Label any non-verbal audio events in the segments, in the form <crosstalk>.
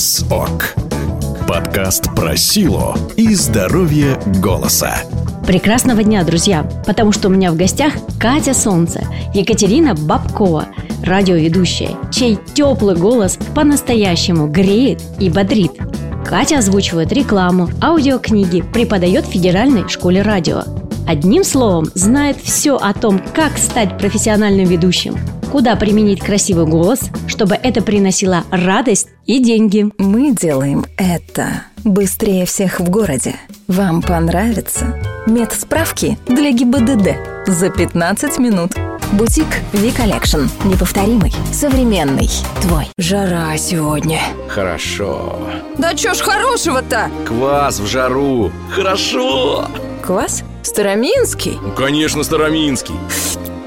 Голос ОК. Подкаст про силу и здоровье голоса. Прекрасного дня, друзья! Потому что у меня в гостях Катя Солнце, Екатерина Бабкова, радиоведущая, чей теплый голос по-настоящему греет и бодрит. Катя озвучивает рекламу, аудиокниги, преподает в Федеральной школе радио. Одним словом, знает все о том, как стать профессиональным ведущим, куда применить красивый голос, чтобы это приносило радость и деньги. Мы делаем это быстрее всех в городе. Вам понравится? Медсправки для ГИБДД за 15 минут. Бутик V-Collection. Неповторимый, современный, твой. Жара сегодня. Хорошо. Да чё ж хорошего-то? Квас в жару. Хорошо. Квас? Староминский? Ну, конечно, Староминский.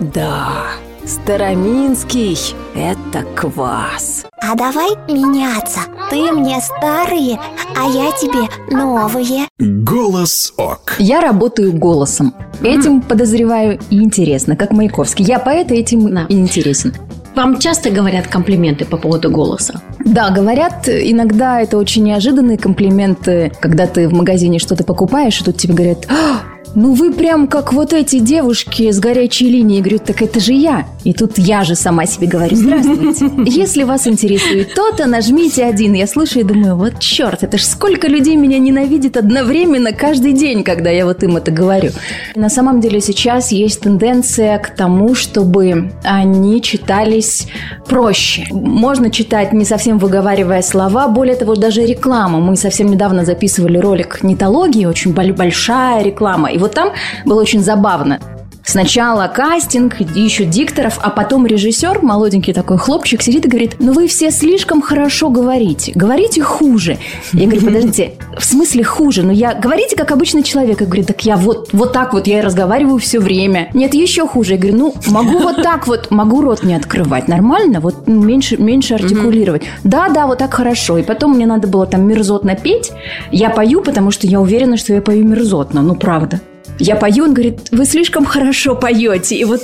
Да, Староминский – это квас. А давай меняться. Ты мне старые, а я тебе новые. Голос ОК. Я работаю голосом. Этим, подозреваю, и интересно, как Маяковский. Я поэт, этим Да. и интересен. Вам часто говорят комплименты по поводу голоса? Да, говорят, иногда это очень неожиданные комплименты, когда ты в магазине что-то покупаешь, и тут тебе говорят, «А, ну вы прям как вот эти девушки с горячей линии. Я говорю, так это же я. И тут я же сама себе говорю, здравствуйте. <laughs> Если вас интересует то-то, нажмите один. Я слушаю и думаю, вот черт, это ж сколько людей меня ненавидит одновременно каждый день, когда я вот им это говорю. На самом деле сейчас есть тенденция к тому, чтобы они читались проще. Можно читать не совсем выговаривая слова, более того, даже реклама. Мы совсем недавно записывали ролик «Нитологии», очень бол- большая реклама. И вот там было очень забавно. Сначала кастинг, ищут дикторов, а потом режиссер, молоденький такой хлопчик, сидит и говорит, ну вы все слишком хорошо говорите, говорите хуже. Я говорю, подождите, в смысле хуже? Ну я, говорите как обычный человек. Я говорю, так я вот, вот так вот, я и разговариваю все время. Нет, еще хуже. Я говорю, ну могу вот так вот, могу рот не открывать, нормально? Вот ну, меньше, меньше артикулировать. Да, да, вот так хорошо. И потом мне надо было там мерзотно петь. Я пою, потому что я уверена, что я пою мерзотно, ну правда. Я пою, он говорит, вы слишком хорошо поете. И вот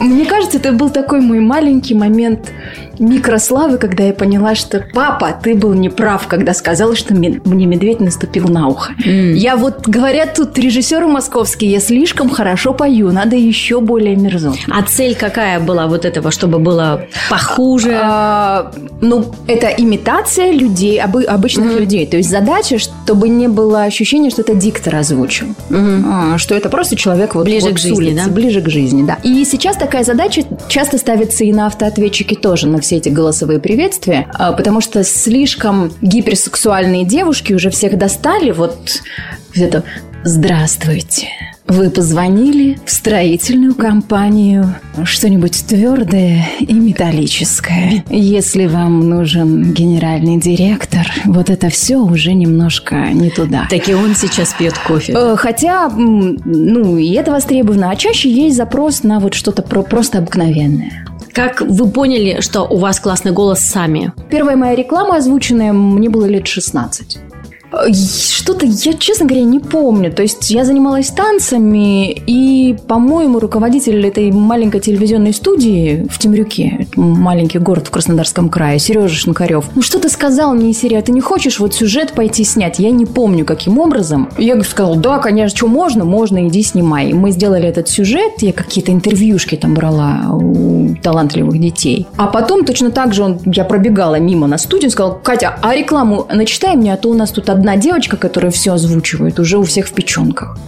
мне кажется, это был такой мой маленький момент микрославы, когда я поняла, что папа, ты был неправ, когда сказал, что мне медведь наступил на ухо. Я вот, говорят тут режиссеры московские, я слишком хорошо пою, надо еще более мерзотно. А цель какая была вот этого, чтобы было похуже? А, ну, это имитация людей, обы- обычных людей. То есть задача, чтобы не было ощущения, что это диктор озвучил. А, что это просто человек вот, Ближе вот к жизни, улицы, да? Ближе к жизни, да. И сейчас такая задача часто ставится и на автоответчике тоже, на все эти голосовые приветствия, а, потому что слишком гиперсексуальные девушки уже всех достали. Вот это «Здравствуйте». Вы позвонили в строительную компанию. Что-нибудь твердое и металлическое. Если вам нужен генеральный директор, вот это все уже немножко не туда. Так и он сейчас пьет кофе. Э, Хотя, ну, и это востребовано. А чаще есть запрос на вот что-то про- просто обыкновенное. Как вы поняли, что у вас классный голос сами? Первая моя реклама озвученная, мне было лет 16. Э, Что-то я, честно говоря, не помню. То есть я занималась танцами, и, по-моему, руководитель этой маленькой телевизионной студии в Темрюке, маленький город в Краснодарском крае, Сережа Шинкарев, ну что-то сказал мне из а ты не хочешь вот сюжет пойти снять? Я не помню, каким образом. Я сказала, да, конечно, что можно, можно, иди снимай. Мы сделали этот сюжет, я какие-то интервьюшки там брала у талантливых детей. А потом точно так же он, я пробегала мимо на студию, сказал, Катя, а рекламу начитай мне, а то у нас тут одна девочка, которая все озвучивает, уже у всех в печенках.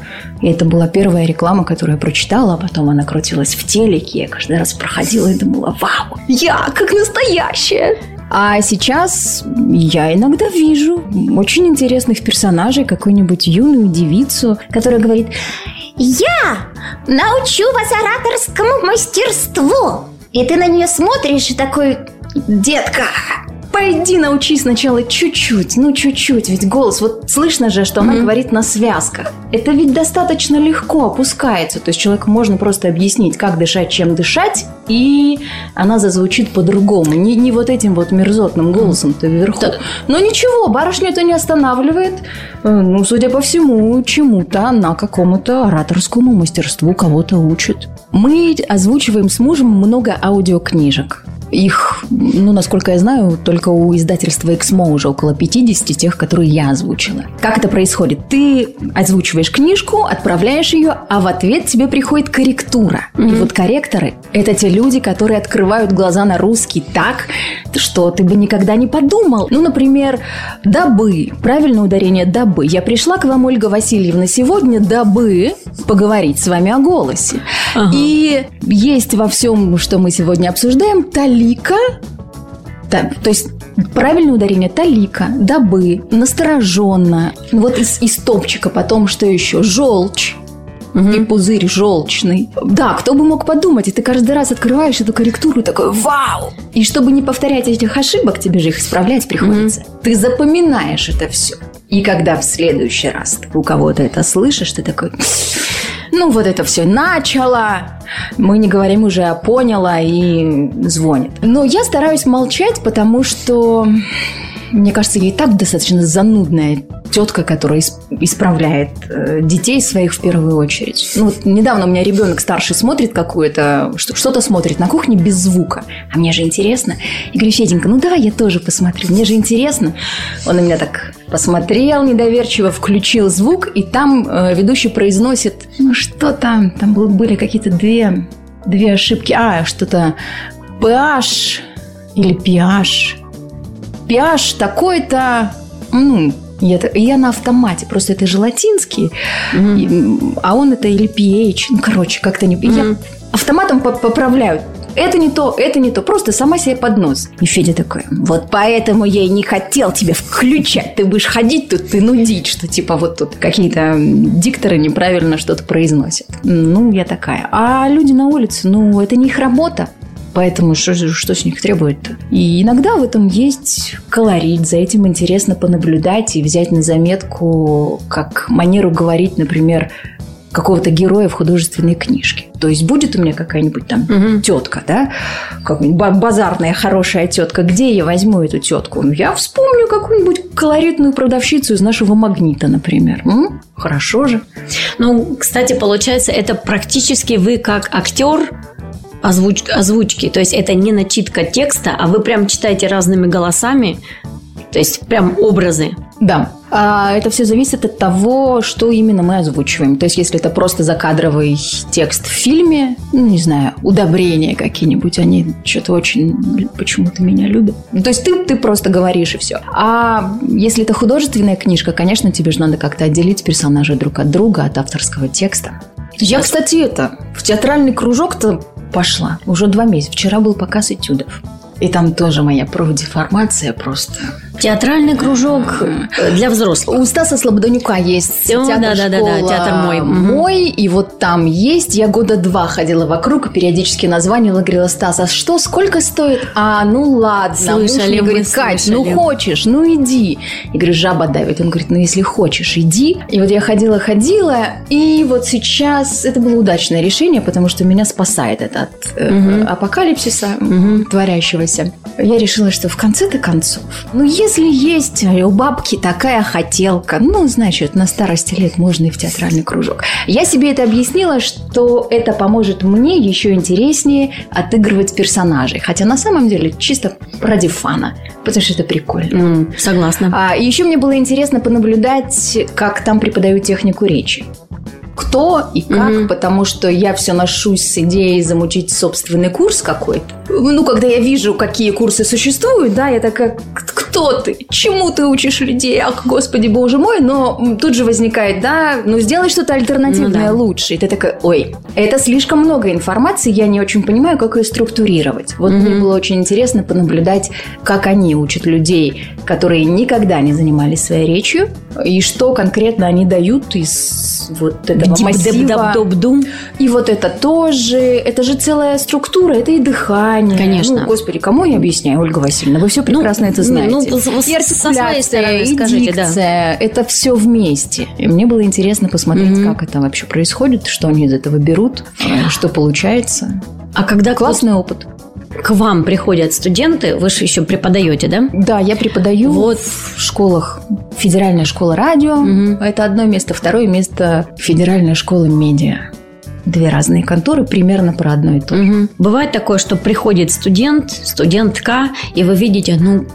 И это была первая реклама, которую я прочитала, а потом она крутилась в телеке. Я каждый раз проходила и думала, вау, я как настоящая. А сейчас я иногда вижу очень интересных персонажей, какую-нибудь юную девицу, которая говорит, Я научу вас ораторскому мастерству. И ты на нее смотришь и такой, детка, Пойди научись сначала чуть-чуть, ну чуть-чуть, ведь голос, вот слышно же, что она говорит на связках. Это ведь достаточно легко опускается, то есть человеку можно просто объяснить, как дышать, чем дышать, и она зазвучит по-другому, не, не вот этим вот мерзотным голосом-то вверху. Но ничего, барышню это не останавливает. Э, Ну, судя по всему, чему-то она какому-то ораторскому мастерству кого-то учит. Мы озвучиваем с мужем много аудиокнижек. Их, ну, насколько я знаю, только у издательства «Эксмо» уже около 50 тех, которые я озвучила. Как это происходит? Ты озвучиваешь книжку, отправляешь ее, а в ответ тебе приходит корректура. И вот корректоры – это те люди, которые открывают глаза на русский так, что ты бы никогда не подумал. Ну, например, «дабы». Правильное ударение «дабы». Я пришла к вам, Ольга Васильевна, сегодня, дабы поговорить с вами о голосе. И есть во всем, что мы сегодня обсуждаем, талика, та- то есть правильное ударение талика, дабы, настороженно. Вот из, из топчика потом что еще? Желчь. И пузырь желчный. Да, кто бы мог подумать, и ты каждый раз открываешь эту корректуру и такой «Вау!» И чтобы не повторять этих ошибок, тебе же их исправлять приходится. Ты запоминаешь это все. И когда в следующий раз у кого-то это слышишь, ты такой ну, вот это все начало. Мы не говорим уже о поняла и звонит. Но я стараюсь молчать, потому что, мне кажется, я и так достаточно занудная тетка, которая ис- исправляет э, детей своих в первую очередь. Ну, вот недавно у меня ребенок старший смотрит какое-то, что- что-то смотрит на кухне без звука. А мне же интересно. Я говорю, Феденька, ну давай я тоже посмотрю. Мне же интересно. Он на меня так посмотрел недоверчиво, включил звук, и там э, ведущий произносит, ну что там, там был- были какие-то две, две ошибки. А, что-то PH или pH. pH такой-то, ну, я, я на автомате, просто это же латинский, и, м, а он это или pH, ну, короче, как-то не... Я автоматом по- поправляю. Это не то, это не то. Просто сама себе под нос. И Федя такой, вот поэтому я и не хотел тебя включать. Ты будешь ходить тут и нудить, что типа вот тут какие-то дикторы неправильно что-то произносят. Ну, я такая. А люди на улице, ну, это не их работа. Поэтому что, что с них требует-то? И иногда в этом есть колорит, за этим интересно понаблюдать и взять на заметку, как манеру говорить, например, какого-то героя в художественной книжке. То есть будет у меня какая-нибудь там тетка, да, какая-нибудь ба- базарная хорошая тетка, где я возьму эту тетку? Ну, Я вспомню какую-нибудь колоритную продавщицу из нашего магнита, например. М? Хорошо же. Ну, кстати, получается, это практически вы как актер озвуч- озвучки. То есть это не начитка текста, а вы прям читаете разными голосами. То есть прям образы. Да. А это все зависит от того, что именно мы озвучиваем. То есть, если это просто закадровый текст в фильме, ну, не знаю, удобрения какие-нибудь, они что-то очень почему-то меня любят. То есть, ты, ты просто говоришь и все. А если это художественная книжка, конечно, тебе же надо как-то отделить персонажей друг от друга, от авторского текста. Я, кстати, это, в театральный кружок-то пошла. Уже два месяца. Вчера был показ этюдов. И там тоже моя профдеформация просто Театральный кружок э, для взрослых. у Стаса Слободонюка есть Всё, театр да-да-да-да, школа театр мой. Мой, и вот там есть. Я года два ходила вокруг и периодически названивала, говорила, Стас, а что, сколько стоит? А, ну ладно. Муж Слышали мы, говорит, Кать, ну хочешь, ну иди. Я говорю, жаба давит. Он говорит, ну если хочешь, иди. И вот я ходила-ходила, и вот сейчас это было удачное решение, потому что меня спасает это от э, апокалипсиса творящегося. Я решила, что в конце-то концов, ну если есть у бабки такая хотелка, ну, значит, на старости лет можно и в театральный кружок. Я себе это объяснила, что это поможет мне еще интереснее отыгрывать персонажей. Хотя на самом деле чисто ради фана, потому что это прикольно. М, Согласна. А, еще мне было интересно понаблюдать, как там преподают технику речи. Кто и как, потому что я все ношусь с идеей замучить собственный курс какой-то. Ну, когда я вижу, какие курсы существуют, да, я такая, «К- кто ты? Чему ты учишь людей? Ах, господи, боже мой, но тут же возникает, да, ну, сделай что-то альтернативное Ну да. лучше. И ты такая, ой, это слишком много информации, я не очень понимаю, как ее структурировать. Вот мне было очень интересно понаблюдать, как они учат людей, которые никогда не занимались своей речью, и что конкретно они дают из вот этого массива. Диб-даб-доб-дум. И вот это тоже, это же целая структура, это и дыхание. Конечно. Ну, господи, кому я объясняю, Ольга Васильевна? Вы все прекрасно это знаете. ну, и артикуляция, и скажите, да. дикция, это все вместе. И мне было интересно посмотреть, как это вообще происходит, что они из этого берут, э, что получается. А когда Классный опыт. к вам приходят студенты, вы же еще преподаете, да? Да, я преподаю Вот. в школах. Федеральная школа радио. Это одно место. Второе место – Федеральная школа медиа. Две разные конторы примерно про одно и то же. Мгм. Бывает такое, что приходит студент, студентка, и вы видите, ну,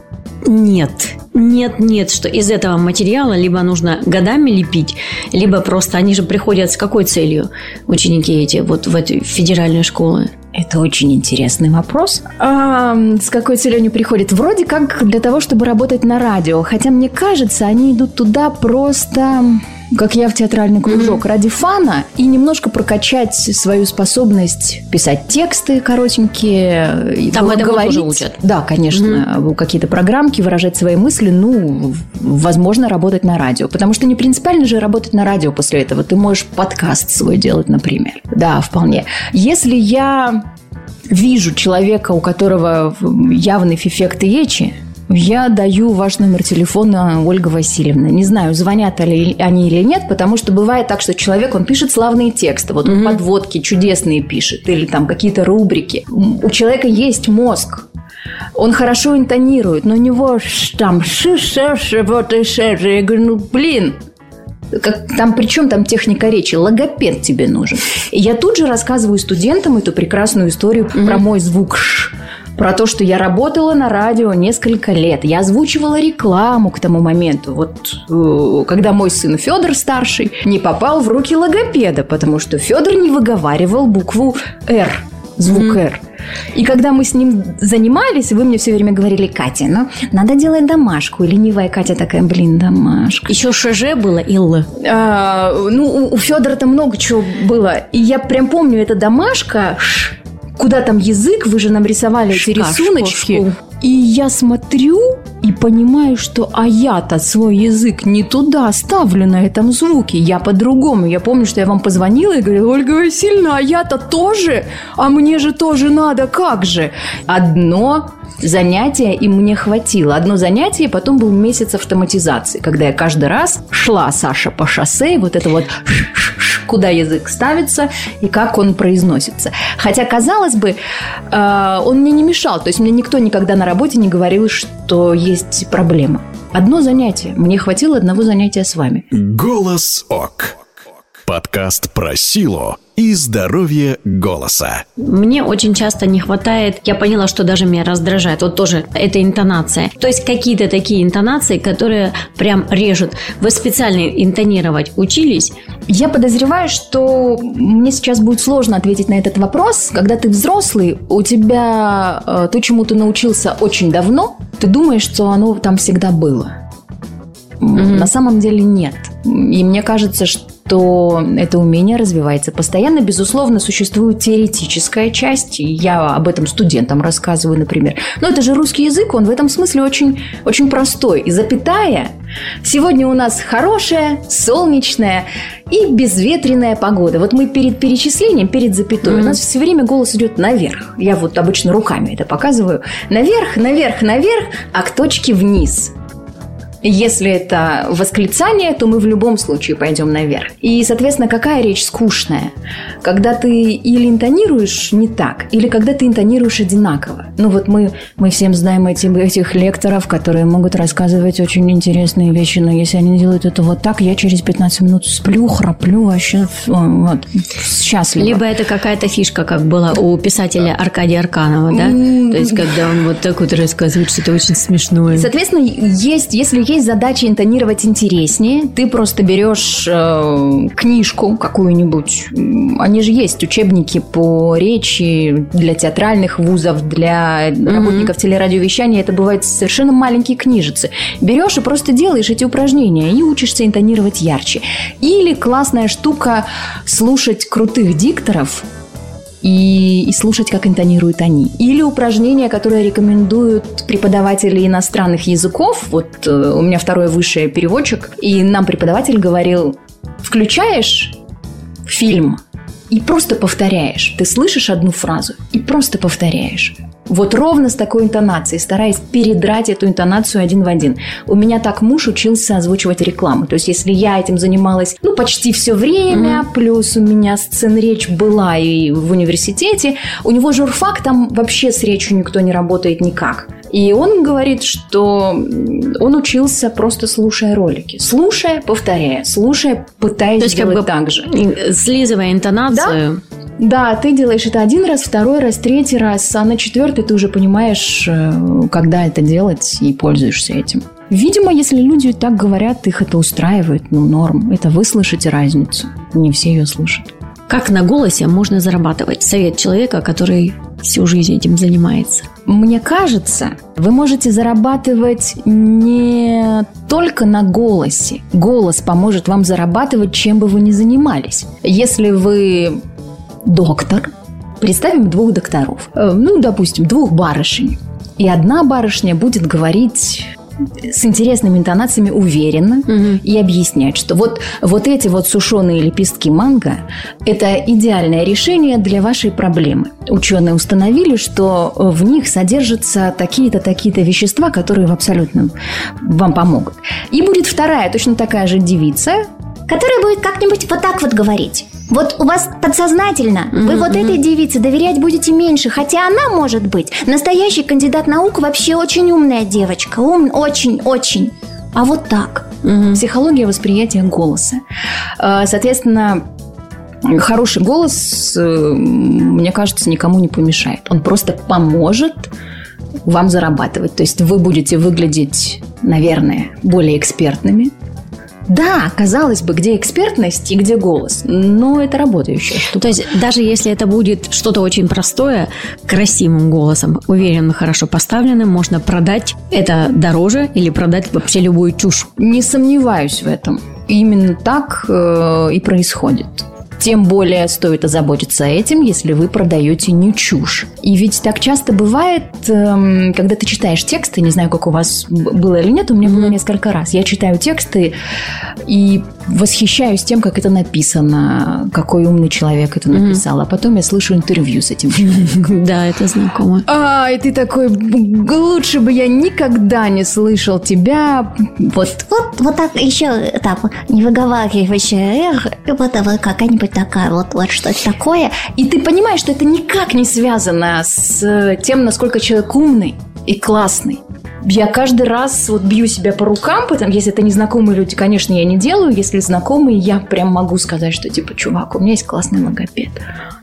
нет, нет, нет, что из этого материала либо нужно годами лепить, либо просто они же приходят с какой целью, ученики эти, вот в эти федеральные школы? Это очень интересный вопрос. А, с какой целью они приходят? Вроде как для того, чтобы работать на радио. Хотя мне кажется, они идут туда просто как я в театральный кружок, ради фана и немножко прокачать свою способность писать тексты коротенькие. и Там говорить. тоже учат? Да, конечно. Какие-то программки, выражать свои мысли, ну, возможно, работать на радио. Потому что не принципиально же работать на радио после этого. Ты можешь подкаст свой делать, например. Да, вполне. Если я вижу человека, у которого явный эффект речи, я даю ваш номер телефона Ольга Васильевна. Не знаю, звонят ли они или нет, потому что бывает так, что человек, он пишет славные тексты, вот он подводки чудесные пишет, или там какие-то рубрики. У человека есть мозг, он хорошо интонирует, но у него там ши ше ше вот и ше. Я говорю, ну блин, как, там при чем там техника речи? Логопед тебе нужен. И я тут же рассказываю студентам эту прекрасную историю про мой звук «ш». Про то, что я работала на радио несколько лет. Я озвучивала рекламу к тому моменту. Вот э, когда мой сын Федор старший не попал в руки логопеда, потому что Федор не выговаривал букву «Р», звук «Р». И когда мы с ним занимались, вы мне все время говорили, Катя, ну, надо делать домашку. И ленивая Катя такая, блин, домашка. Еще ШЖ было и Л. А, ну, у- у Федора-то много чего было. И я прям помню, это домашка, ш, куда там язык, вы же нам рисовали эти рисуночки. И я смотрю и понимаю, что а я-то свой язык не туда ставлю на этом звуке. Я по-другому. Я помню, что я вам позвонила и говорила, Ольга Васильевна, а я-то тоже? А мне же тоже надо, как же? Одно занятие и мне хватило. Одно занятие, потом был месяц автоматизации, когда я каждый раз шла, Саша, по шоссе, и вот это вот ш-ш-ш, куда язык ставится и как он произносится. Хотя, казалось бы, э, он мне не мешал. То есть мне никто никогда на работе не говорил, что есть проблема. Одно занятие. Мне хватило одного занятия с вами. Голос ОК. Подкаст про силу и здоровье голоса. Мне очень часто не хватает, я поняла, что даже меня раздражает, вот тоже эта интонация. То есть какие-то такие интонации, которые прям режут. Вы специально интонировать учились? Я подозреваю, что мне сейчас будет сложно ответить на этот вопрос. Когда ты взрослый, у тебя э, то, чему ты научился очень давно, ты думаешь, что оно там всегда было. М, На самом деле нет. И мне кажется, что это умение развивается постоянно. Безусловно, существует теоретическая часть. Я об этом студентам рассказываю, например. Но это же русский язык, он в этом смысле очень, очень простой. И запятая. Сегодня у нас хорошая, солнечная и безветренная погода. Вот мы перед перечислением, перед запятой, у нас все время голос идет наверх. Я вот обычно руками это показываю. Наверх, наверх, наверх, а к точке вниз. Если это восклицание, то мы в любом случае пойдем наверх. И, соответственно, какая речь скучная? Когда ты или интонируешь не так, или когда ты интонируешь одинаково. Ну вот мы, мы всем знаем эти, этих лекторов, которые могут рассказывать очень интересные вещи, но если они делают это вот так, я через 15 минут сплю, храплю, вообще о, вот, счастлива. Либо это какая-то фишка, как была у писателя Аркадия Арканова, да? То есть, когда он вот так вот рассказывает что-то очень смешное. Соответственно, есть, если есть задача интонировать интереснее, ты просто берешь э, книжку какую-нибудь. Они же есть учебники по речи для театральных вузов, для работников телерадиовещания. Это бывают совершенно маленькие книжицы. Берешь и просто делаешь эти упражнения и учишься интонировать ярче. Или классная штука слушать крутых дикторов, и, и слушать, как интонируют они. Или упражнения, которые рекомендуют преподаватели иностранных языков. Вот э, у меня второе высшее переводчик, и нам преподаватель говорил, включаешь фильм и просто повторяешь. Ты слышишь одну фразу и просто повторяешь. Вот ровно с такой интонацией, стараясь передрать эту интонацию один в один. У меня так муж учился озвучивать рекламу. То есть, если я этим занималась, ну, почти все время, плюс у меня сцен-речь была и в университете, у него журфак, там вообще с речью никто не работает никак. И он говорит, что он учился просто слушая ролики. Слушая, повторяя. Слушая, пытаясь То есть, как сделать бы, так же. Слизывая интонацию. Да, ты делаешь это один раз, второй раз, третий раз, а на четвертый ты уже понимаешь, э, когда это делать и пользуешься этим. Видимо, если люди так говорят, их это устраивает, ну, норм. Это вы слышите разницу. Не все ее слышат. Как на голосе можно зарабатывать? Совет человека, который всю жизнь этим занимается. Мне кажется, вы можете зарабатывать не только на голосе. Голос поможет вам зарабатывать, чем бы вы ни занимались. Если вы доктор, представим двух докторов, Э, ну, допустим, двух барышень. И одна барышня будет говорить с интересными интонациями уверенно и объяснять, что вот, вот эти вот сушеные лепестки манго – это идеальное решение для вашей проблемы. Ученые установили, что в них содержатся такие-то, такие-то вещества, которые абсолютно вам помогут. И будет вторая, точно такая же девица, Которая будет как-нибудь вот так вот говорить. Вот у вас подсознательно вы вот этой девице доверять будете меньше, хотя она может быть настоящий кандидат наук, вообще очень умная девочка, ум, очень, очень. А вот так. Психология восприятия голоса. Э, Соответственно, хороший голос, э, мне кажется, никому не помешает. Он просто поможет вам зарабатывать. То есть вы будете выглядеть, наверное, более экспертными. Да, казалось бы, где экспертность и где голос, но это работающая штука. То есть даже если это будет что-то очень простое, красивым голосом, уверенным, хорошо поставленным, можно продать это дороже или продать вообще любую чушь. Не сомневаюсь в этом. Именно так э, и происходит. Тем более стоит озаботиться этим, если вы продаете не чушь. И ведь так часто бывает, эм, когда ты читаешь тексты, не знаю, как у вас было или нет, у меня было несколько раз. Я читаю тексты и восхищаюсь тем, как это написано, какой умный человек это написал. А потом я слышу интервью с этим человеком. <laughs> Да, это знакомо. А, и ты такой, «Б- лучше бы я никогда не слышал тебя. Вот Вот, вот так еще там не выговаривающая эх, вот какая-нибудь такая вот, вот что-то такое. И ты понимаешь, что это никак не связано с тем, насколько человек умный и классный. Я каждый раз вот бью себя по рукам, потому если это незнакомые люди, конечно, я не делаю. Если знакомые, я прям могу сказать, что типа, чувак, у меня есть классный логопед.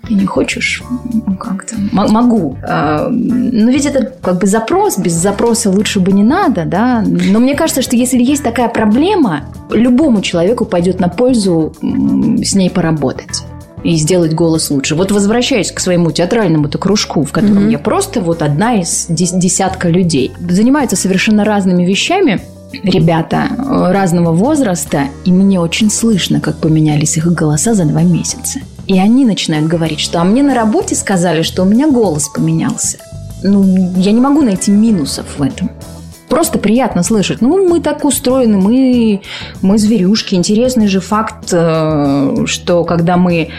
Ты не хочешь? Ну, Как-то могу. А, Но ведь это как бы запрос. Без запроса лучше бы не надо, да? Но мне кажется, что если есть такая проблема, любому человеку пойдет на пользу с ней поработать и сделать голос лучше. Вот возвращаясь к своему театральному-то кружку, в котором я просто вот одна из дес- десятка людей. Занимаются совершенно разными вещами, ребята э, разного возраста, и мне очень слышно, как поменялись их голоса за два месяца. И они начинают говорить, что «а мне на работе сказали, что у меня голос поменялся». Ну, я не могу найти минусов в этом. Просто приятно слышать. Ну, мы так устроены, мы, мы зверюшки. Интересный же факт, э, что когда мы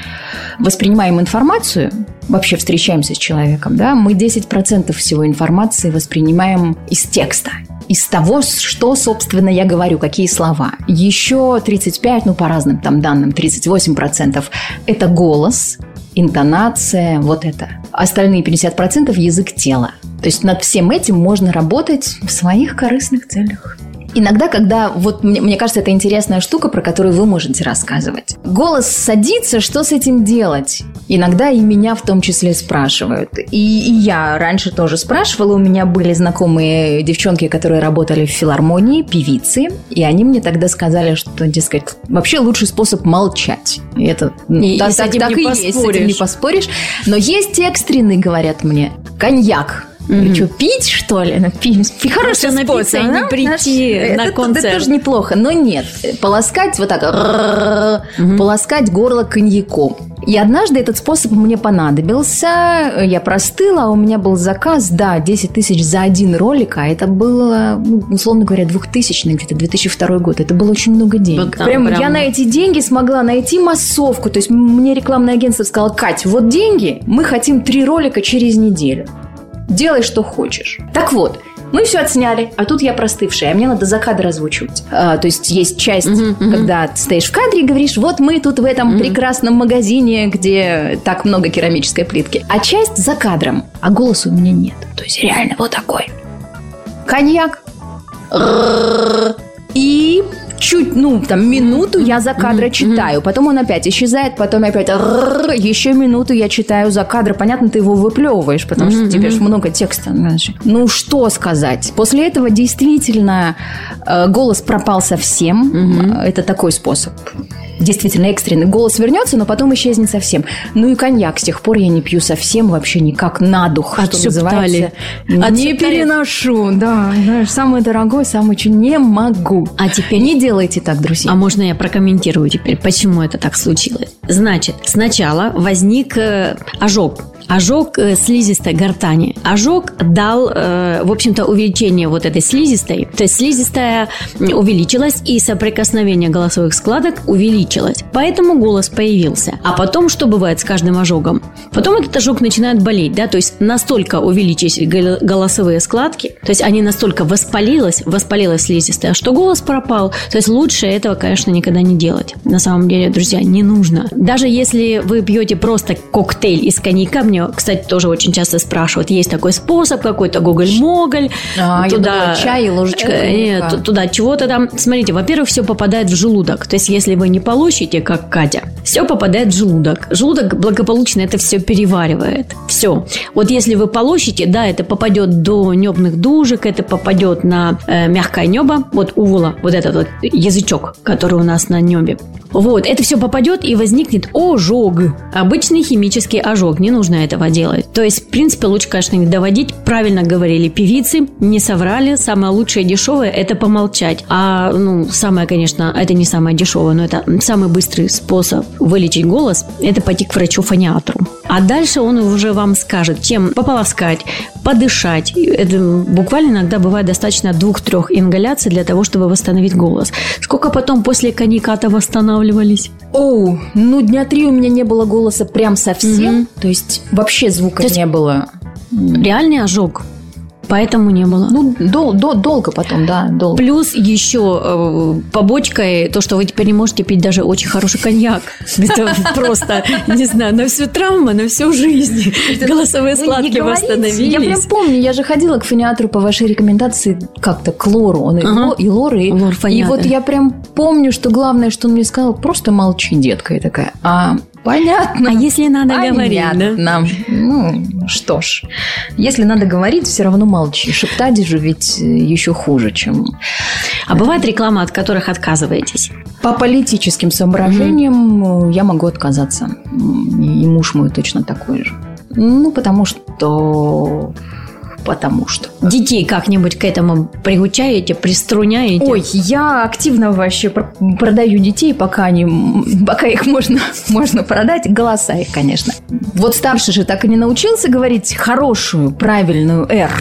воспринимаем информацию, вообще встречаемся с человеком, да, мы 10% всего информации воспринимаем из текста. Из того, что, собственно, я говорю, какие слова. Еще 35, ну, по разным там данным, 38% это голос, интонация, вот это. Остальные 50% язык тела. То есть над всем этим можно работать в своих корыстных целях. Иногда, когда, вот мне, мне кажется, это интересная штука, про которую вы можете рассказывать. Голос садится, что с этим делать? Иногда и меня в том числе спрашивают. И, и я раньше тоже спрашивала. У меня были знакомые девчонки, которые работали в филармонии, певицы. И они мне тогда сказали, что, дескать, вообще лучший способ молчать. И это И- так, и так не и есть, с этим поспоришь. не поспоришь. Но есть экстренный, говорят мне, коньяк. Вы что, пить, что ли? Ну, пить. Хороший Просто напиться способ, и не да? прийти Это- на это концерт. тоже неплохо, но нет. Полоскать вот так, полоскать горло коньяком. И однажды этот способ мне понадобился. Я простыла, а у меня был заказ, да, 10 тысяч за один ролик, а это было, условно говоря, 2000 где-то 2002 год. Это было очень много денег. Вот прям, прям- я на эти деньги смогла найти массовку. То есть мне рекламное агентство сказало, Кать, вот деньги, мы хотим три ролика через неделю. Делай, что хочешь. Так вот, мы все отсняли, а тут я простывшая, а мне надо за кадр озвучивать. А, то есть есть часть, когда ты стоишь в кадре и говоришь, вот мы тут в этом прекрасном магазине, где так много керамической плитки. А часть за кадром, а голоса у меня нет. То есть реально вот такой. коньяк. Чуть, ну, там, минуту я за кадра читаю, потом он опять исчезает, потом опять еще минуту я читаю за кадр. Понятно, ты его выплевываешь, потому что тебе ж много текста. знаешь. Ну, что сказать? После этого действительно э, голос пропал совсем. Это такой способ. Действительно экстренный. Голос вернется, но потом исчезнет совсем. Ну и коньяк. С тех пор я не пью совсем вообще никак на дух, что Отшептали. называется. Не Отшептали. переношу, да. Знаешь, самый дорогой, самый что не могу. А теперь Не делайте так, друзья. А можно я прокомментирую теперь, почему это так случилось? Значит, сначала возник э, ожог. Ожог э, слизистой гортани. Ожог дал, э, в общем-то, увеличение вот этой слизистой. То есть слизистая увеличилась, и соприкосновение голосовых складок увеличилось. Поэтому голос появился. А потом, что бывает с каждым ожогом? Потом этот ожог начинает болеть, да, то есть настолько увеличились гол- голосовые складки, то есть они настолько воспалилась, воспалилась слизистая, что голос пропал. То есть лучше этого, конечно, никогда не делать. На самом деле, друзья, не нужно. Даже если вы пьете просто коктейль из коньяка, мне, кстати, тоже очень часто спрашивают, есть такой способ, какой-то гоголь-моголь, А, я думала, чай и ложечка Э. Нет, туда чего-то там. Смотрите, во-первых, все попадает в желудок. То есть, если вы не получите, как Катя, все попадает в желудок. Желудок благополучно это все переваривает. Все. Вот если вы получите, да, это попадет до небных дужек, это попадет на э, мягкое небо, вот увола, вот этот вот язычок, который у нас на небе. Вот, это все попадет и возникнет ожог. Обычный химический ожог. Не нужно этого делать. То есть, в принципе, лучше, конечно, не доводить. Правильно говорили певицы, не соврали. Самое лучшее дешевое – это помолчать. А, ну, самое, конечно, это не самое дешевое, но это самый быстрый способ вылечить голос – это пойти к врачу-фониатру. А дальше он уже вам скажет, чем пополоскать, подышать. Это буквально иногда бывает достаточно двух-трех ингаляций для того, чтобы восстановить голос. Сколько потом после коньяка-то восстанавливались? Оу, ну дня три у меня не было голоса прям совсем. То есть вообще звука То есть- не было. Реальный ожог. Поэтому не было. Ну, дол- до- долго потом, да, долго. Плюс еще э, побочкой то, что вы теперь не можете пить даже очень хороший коньяк. <laughs> Это просто, не знаю, на всю травму, на всю жизнь. Голосовые складки говорите. Я прям восстановились. помню, я же ходила к фониатру по вашей рекомендации как-то к Лору. Он и, Ага. Ло- и вот я прям помню, что главное, что он мне сказал, просто молчи, детка. И такая, а, понятно. А если надо говорить, да? Понятно. Ну, что ж. Если надо говорить, все равно молчи. Шептать же ведь э, еще хуже, чем... А бывает реклама, от которых отказываетесь? По политическим соображениям э, я могу отказаться. И муж мой точно такой же. Ну, потому что... Потому что... Детей как-нибудь к этому приучаете, приструняете? Ой, я активно вообще пр- продаю детей, пока они, пока их можно, <laughs> можно продать, голоса их, конечно. Вот старший же так и не научился говорить хорошую, правильную «р»,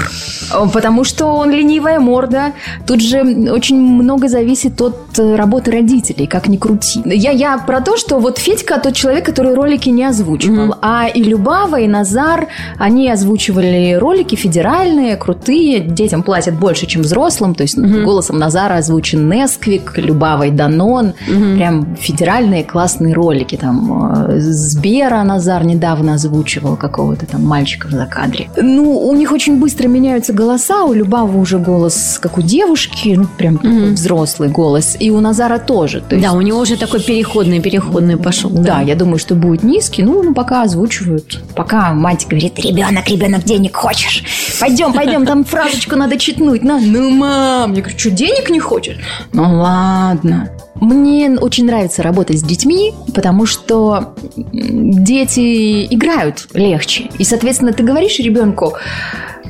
потому что он ленивая морда. Тут же очень много зависит от э, работы родителей, как ни крути. Я, я про то, что вот Федька тот человек, который ролики не озвучивал, а и Любава, и Назар, они озвучивали ролики федеральные, крутые, детям платят больше, чем взрослым, то есть голосом Назара озвучен Несквик, Любавой Данон, прям федеральные классные ролики, там э, Сбера Назар недавно озвучивал какого-то там мальчика в закадре. Ну, у них очень быстро меняются голоса, у Любавы уже голос как у девушки, ну, прям такой взрослый голос, и у Назара тоже. То есть Да, у него уже такой переходный, переходный пошел. да, я думаю, что будет низкий. Ну, ну, пока озвучивают. Пока мать говорит, ребенок, ребенок, денег хочешь? Пойдем, пойдем, там фразочку надо читнуть. На, ну, мам. Я говорю, что, денег не хочешь? Ну, ладно. Мне очень нравится работать с детьми, потому что дети играют легче. И, соответственно, ты говоришь ребенку,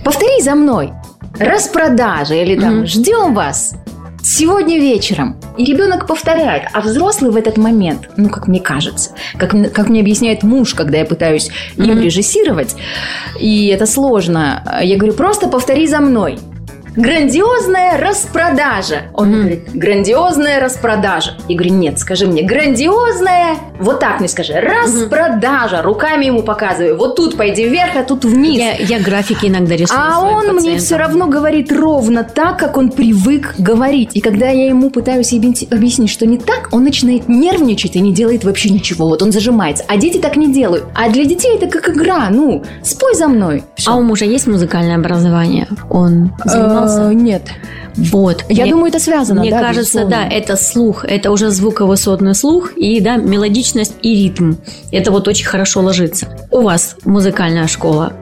повтори за мной, распродажа или там ждем вас сегодня вечером. И ребенок повторяет, а взрослый в этот момент, ну, как мне кажется, как, как мне объясняет муж, когда я пытаюсь им режиссировать, и это сложно, я говорю, просто повтори за мной. Грандиозная распродажа. Он мне говорит, грандиозная распродажа. Я говорю, нет, скажи мне, грандиозная, вот так мне скажи, распродажа. Руками ему показываю, вот тут пойди вверх, а тут вниз. Я, я графики иногда рисую. А он мне все равно говорит ровно так, как он привык говорить. И когда я ему пытаюсь объяснить- что не так, он начинает нервничать и не делает вообще ничего. Вот он зажимается. А дети так не делают. А для детей это как игра. Ну, спой за мной. Всё. А у мужа есть музыкальное образование? Он занимался? Э, Нет. Вот. Я Мне- думаю, это связано, Мне да, кажется, безусловно. да, это слух, это уже звуковысотный слух и да, мелодичность и ритм. Это вот очень хорошо ложится. У вас музыкальная школа.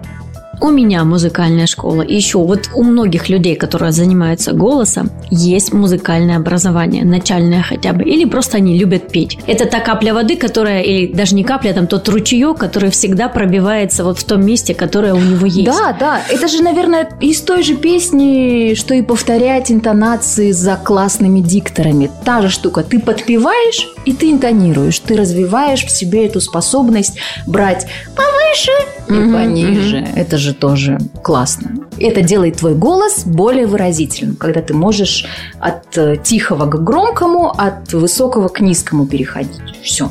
У меня музыкальная школа. И еще вот у многих людей, которые занимаются голосом, есть музыкальное образование, начальное хотя бы. Или просто они любят петь. Это та капля воды, которая, или даже не капля, там тот ручеек, который всегда пробивается вот в том месте, которое у него есть. Да, да, это же, наверное, из той же песни, что и повторять интонации за классными дикторами. Та же штука. Ты подпеваешь, и ты интонируешь. Ты развиваешь в себе эту способность брать повыше и пониже. Это же тоже классно. Это делает твой голос более выразительным, когда ты можешь от э, тихого к громкому, от высокого к низкому переходить. Все.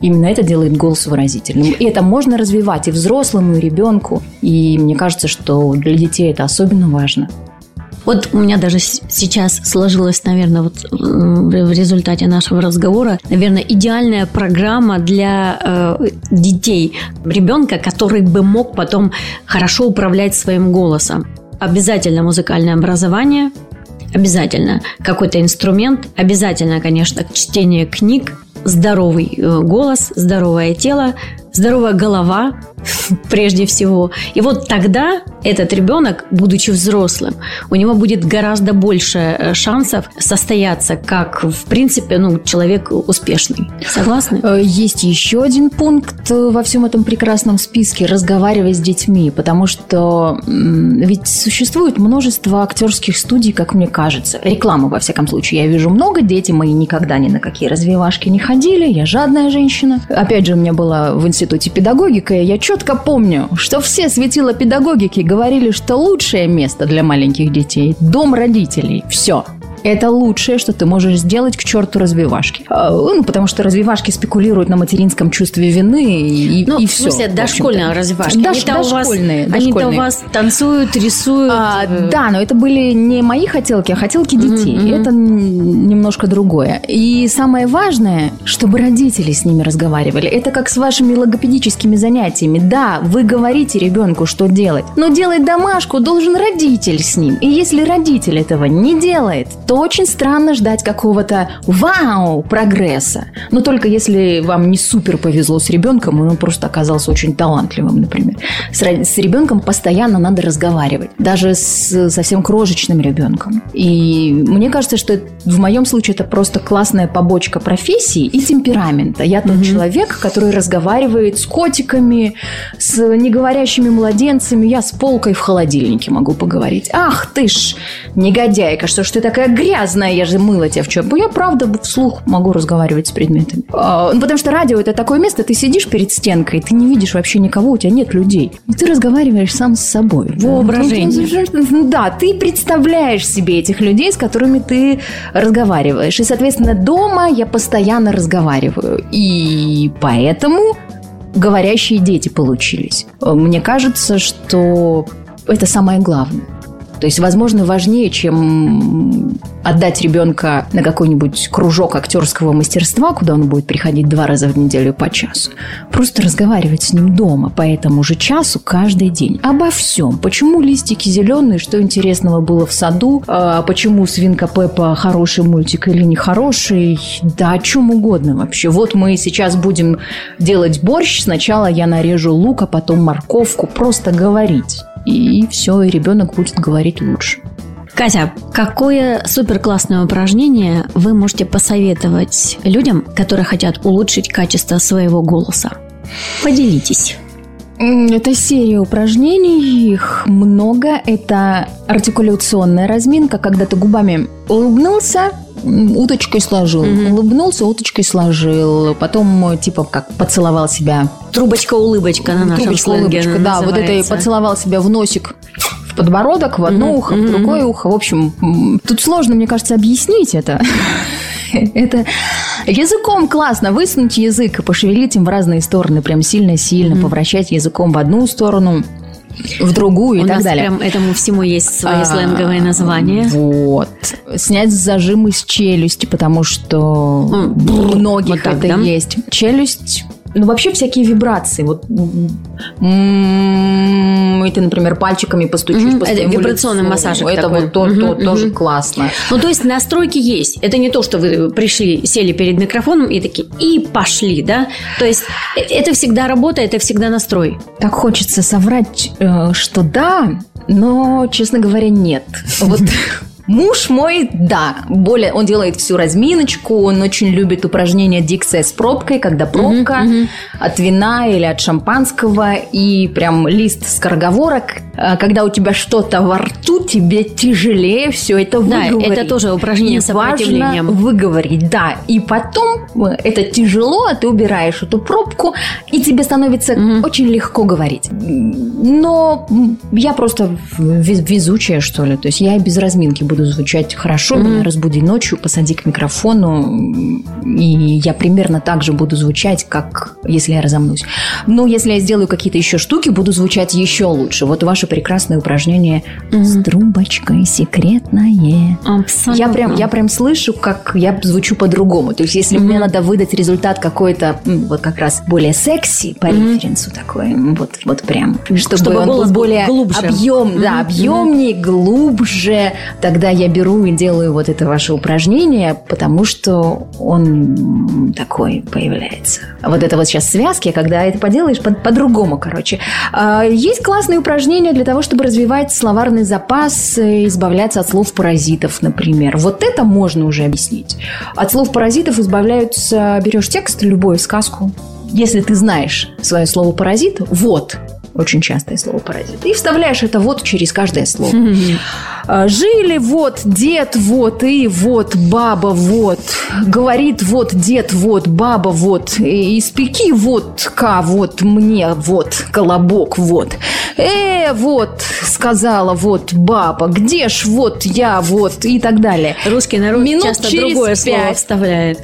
Именно это делает голос выразительным. И это можно развивать и взрослому, и ребенку. И мне кажется, что для детей это особенно важно. Вот у меня даже сейчас сложилась, наверное, вот в результате нашего разговора, наверное, идеальная программа для э, детей, ребенка, который бы мог потом хорошо управлять своим голосом. Обязательно музыкальное образование, обязательно какой-то инструмент, обязательно, конечно, чтение книг, здоровый э, голос, здоровое тело, здоровая голова, <laughs> прежде всего. И вот тогда этот ребенок, будучи взрослым, у него будет гораздо больше э, шансов состояться как, в принципе, ну, человек успешный. Согласны? Э, Есть еще один пункт э, во всем этом прекрасном списке – разговаривать с детьми, потому что ведь существует множество актерских студий, как мне кажется. Рекламы, во всяком случае, я вижу много, дети мои никогда ни на какие развивашки не ходили, я жадная женщина. Опять же, у меня была в институте педагогика, и я четко помню, что все светила педагогики говорили, что лучшее место для маленьких детей – дом родителей. Все. Это лучшее, что ты можешь сделать к черту развивашки. А, Ну, потому что развивашки спекулируют на материнском чувстве вины и, Ну, и в все. смысле, дошкольные развивашки. Дош- Они-то у вас, дошкольные, они-то у дошкольные. вас танцуют, рисуют. А, э, да, но это были не мои хотелки, а хотелки детей. мгм. Это немножко другое. И самое важное, чтобы родители с ними разговаривали. Это как с вашими логопедическими занятиями. Да, вы говорите ребенку, что делать, но делать домашку должен родитель с ним. И если родитель этого не делает, то очень странно ждать какого-то вау прогресса. Но только если вам не супер повезло с ребенком, он просто оказался очень талантливым, например. С, с ребенком постоянно надо разговаривать, даже с совсем крошечным ребенком. И мне кажется, что в моем случае это просто классная побочка профессии и темперамента. Я тот человек, который разговаривает с котиками, с неговорящими младенцами. Я с полкой в холодильнике могу поговорить. Ах ты ж, негодяйка, что ж ты такая грязная, я же мыла тебя вчера. Я правда вслух могу разговаривать с предметами. А, ну, потому что радио это такое место, ты сидишь перед стенкой, ты не видишь вообще никого, у тебя нет людей. И ты разговариваешь сам с собой. Воображение. Да, ты представляешь себе этих людей, с которыми ты разговариваешь. И, соответственно, дома я постоянно разговариваю. И поэтому говорящие дети получились. Мне кажется, что это самое главное. То есть, возможно, важнее, чем отдать ребенка на какой-нибудь кружок актерского мастерства, куда он будет приходить два раза в неделю по часу. Просто разговаривать с ним дома по этому же часу каждый день. Обо всем. Почему листики зеленые, что интересного было в саду, а почему свинка Пеппа хороший мультик или нехороший, да о чем угодно вообще. Вот мы сейчас будем делать борщ. Сначала я нарежу лук, а потом морковку. Просто говорить. И все, и ребенок будет говорить лучше. Катя, какое супер классное упражнение вы можете посоветовать людям, которые хотят улучшить качество своего голоса? Поделитесь. Это серия упражнений, их много. Это артикуляционная разминка, когда ты губами улыбнулся, уточкой сложил. Мгм. Улыбнулся, уточкой сложил. Потом, типа, как поцеловал себя. Трубочка-улыбочка на нашем Трубочка, улыбочка, да. Вот это и поцеловал себя в носик, в подбородок, в одно Мгм, ухо, в другое ухо. В общем, тут сложно, мне кажется, объяснить это. <laughs> <laughs> Это языком классно высунуть язык и пошевелить им в разные стороны, прям сильно-сильно повращать языком в одну сторону, в другую У и так далее. прям этому всему есть свои А, сленговые названия. Вот. Снять зажимы с челюсти, потому что у многих вот так, это да? есть. Челюсть Ну, вообще всякие вибрации. Вот, м, и ты, например, пальчиками постучишь Мгм, по своему вибрационный лицу. массажик Это такой. вот то, Мгм, то- тоже мгм. классно. Ну, то есть настройки есть. Это не то, что вы пришли, сели перед микрофоном и такие, и пошли, да? То есть э- это всегда работа, это всегда настрой. Так хочется соврать, э, что да, но, честно говоря, нет. Вот Муж мой, да, более, он делает всю разминочку, он очень любит упражнения дикция с пробкой, когда пробка от вина или от шампанского, и прям лист скороговорок, А когда у тебя что-то во рту, тебе тяжелее все это Да, выговорить. это тоже упражнение И с сопротивлением. важно выговорить, да. И потом э, это тяжело, а ты убираешь эту пробку, и тебе становится очень легко говорить. Но я просто вез- везучая, что ли. То есть я без разминки буду звучать хорошо. Меня разбуди ночью, посади к микрофону, и я примерно так же буду звучать, как если я разомнусь. Но если я сделаю какие-то еще штуки, буду звучать еще лучше. Вот ваше прекрасное упражнение с трубочкой секретное. Абсолютно. Я прям, я прям слышу, как я звучу по-другому. То есть, если мне надо выдать результат какой-то, вот как раз более секси по референсу такой, вот, вот прям, чтобы, Чтобы он голос был более глубже. объем, да, объемнее, глубже, тогда я беру и делаю вот это ваше упражнение, потому что он такой появляется. Вот это вот сейчас связки, когда это поделаешь по- по-другому, короче. А, Есть классные упражнения для того, чтобы развивать словарный запас, избавляться от слов-паразитов, например. Вот это можно уже объяснить. От слов-паразитов избавляются, берешь текст, любую сказку, если ты знаешь свое слово паразит, вот, очень частое слово паразит, и вставляешь это вот через каждое слово. А, Жили вот дед вот и вот баба вот. Говорит вот дед вот баба вот. Испеки вот ка вот мне вот колобок вот. Э, вот, сказала вот баба. Где ж вот я вот и так далее. Русский народ Минут часто через другое слово пять. вставляет.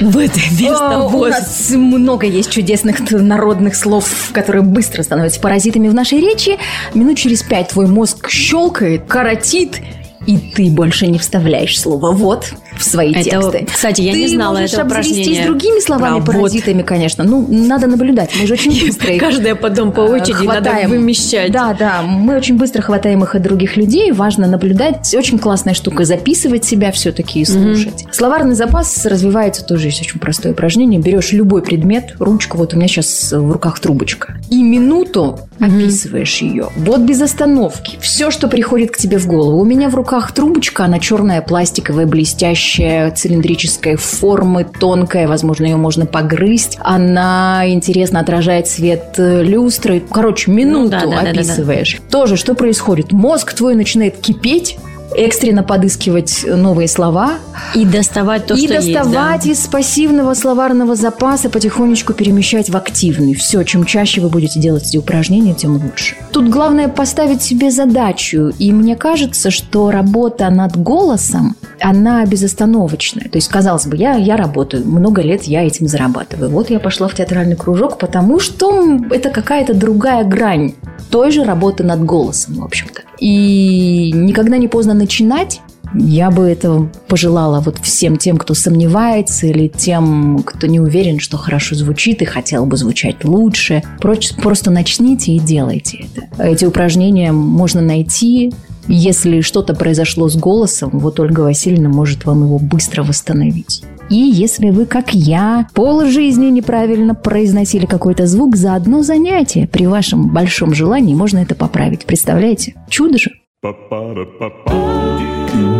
В это место А, У нас много есть чудесных народных слов, которые быстро становятся паразитами в нашей речи. Минут через пять твой мозг щелкает, коротит, и ты больше не вставляешь слово «вот» в свои Это, тексты. кстати, я ты не знала можешь этого обзавестись упражнения. другими словами Про «вот». паразитами, конечно. Ну, надо наблюдать. Мы же очень быстро их Каждая потом по очереди надо хватаем. вымещать. Да, да, мы очень быстро хватаем их от других людей. Важно наблюдать. Очень классная штука записывать себя все-таки и слушать. Словарный запас развивается тоже есть очень простое упражнение. Берешь любой предмет, ручку, вот у меня сейчас в руках трубочка, и минуту описываешь ее. Вот без остановки. Все, что приходит к тебе в голову. У меня в руках трубочка, она черная, пластиковая, блестящая, цилиндрической формы, тонкая, возможно, ее можно погрызть. Она интересно отражает свет э, люстры. Короче, минуту Ну да, да, да, да, да. описываешь. Тоже, что происходит? Мозг твой начинает кипеть, экстренно подыскивать новые слова И доставать то, и что доставать есть. из пассивного словарного запаса потихонечку перемещать в активный. Все, чем чаще вы будете делать эти упражнения, тем лучше. Тут главное поставить себе задачу. И мне кажется, что работа над голосом, она безостановочная. То есть, казалось бы, я, я работаю, много лет я этим зарабатываю. Вот я пошла в театральный кружок, потому что это какая-то другая грань той же работы над голосом, в общем-то. И никогда не поздно начинать. Я бы этого пожелала вот всем тем, кто сомневается, или тем, кто не уверен, что хорошо звучит и хотел бы звучать лучше. Просто начните и делайте это. Эти упражнения можно найти. Если что-то произошло с голосом, вот Ольга Васильевна может вам его быстро восстановить. И если вы, как я, пол жизни неправильно произносили какой-то звук за одно занятие, при вашем большом желании можно это поправить. Представляете? Чудо же!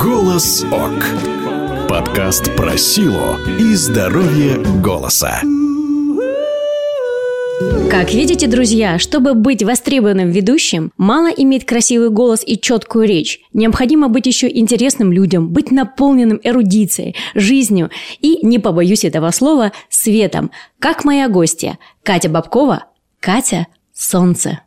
Голос ОК. Подкаст про силу и здоровье голоса. Как видите, друзья, чтобы быть востребованным ведущим, мало иметь красивый голос и четкую речь. Необходимо быть еще интересным людям, быть наполненным эрудицией, жизнью и, не побоюсь этого слова, светом. Как моя гостья Катя Бабкова, Катя Солнце.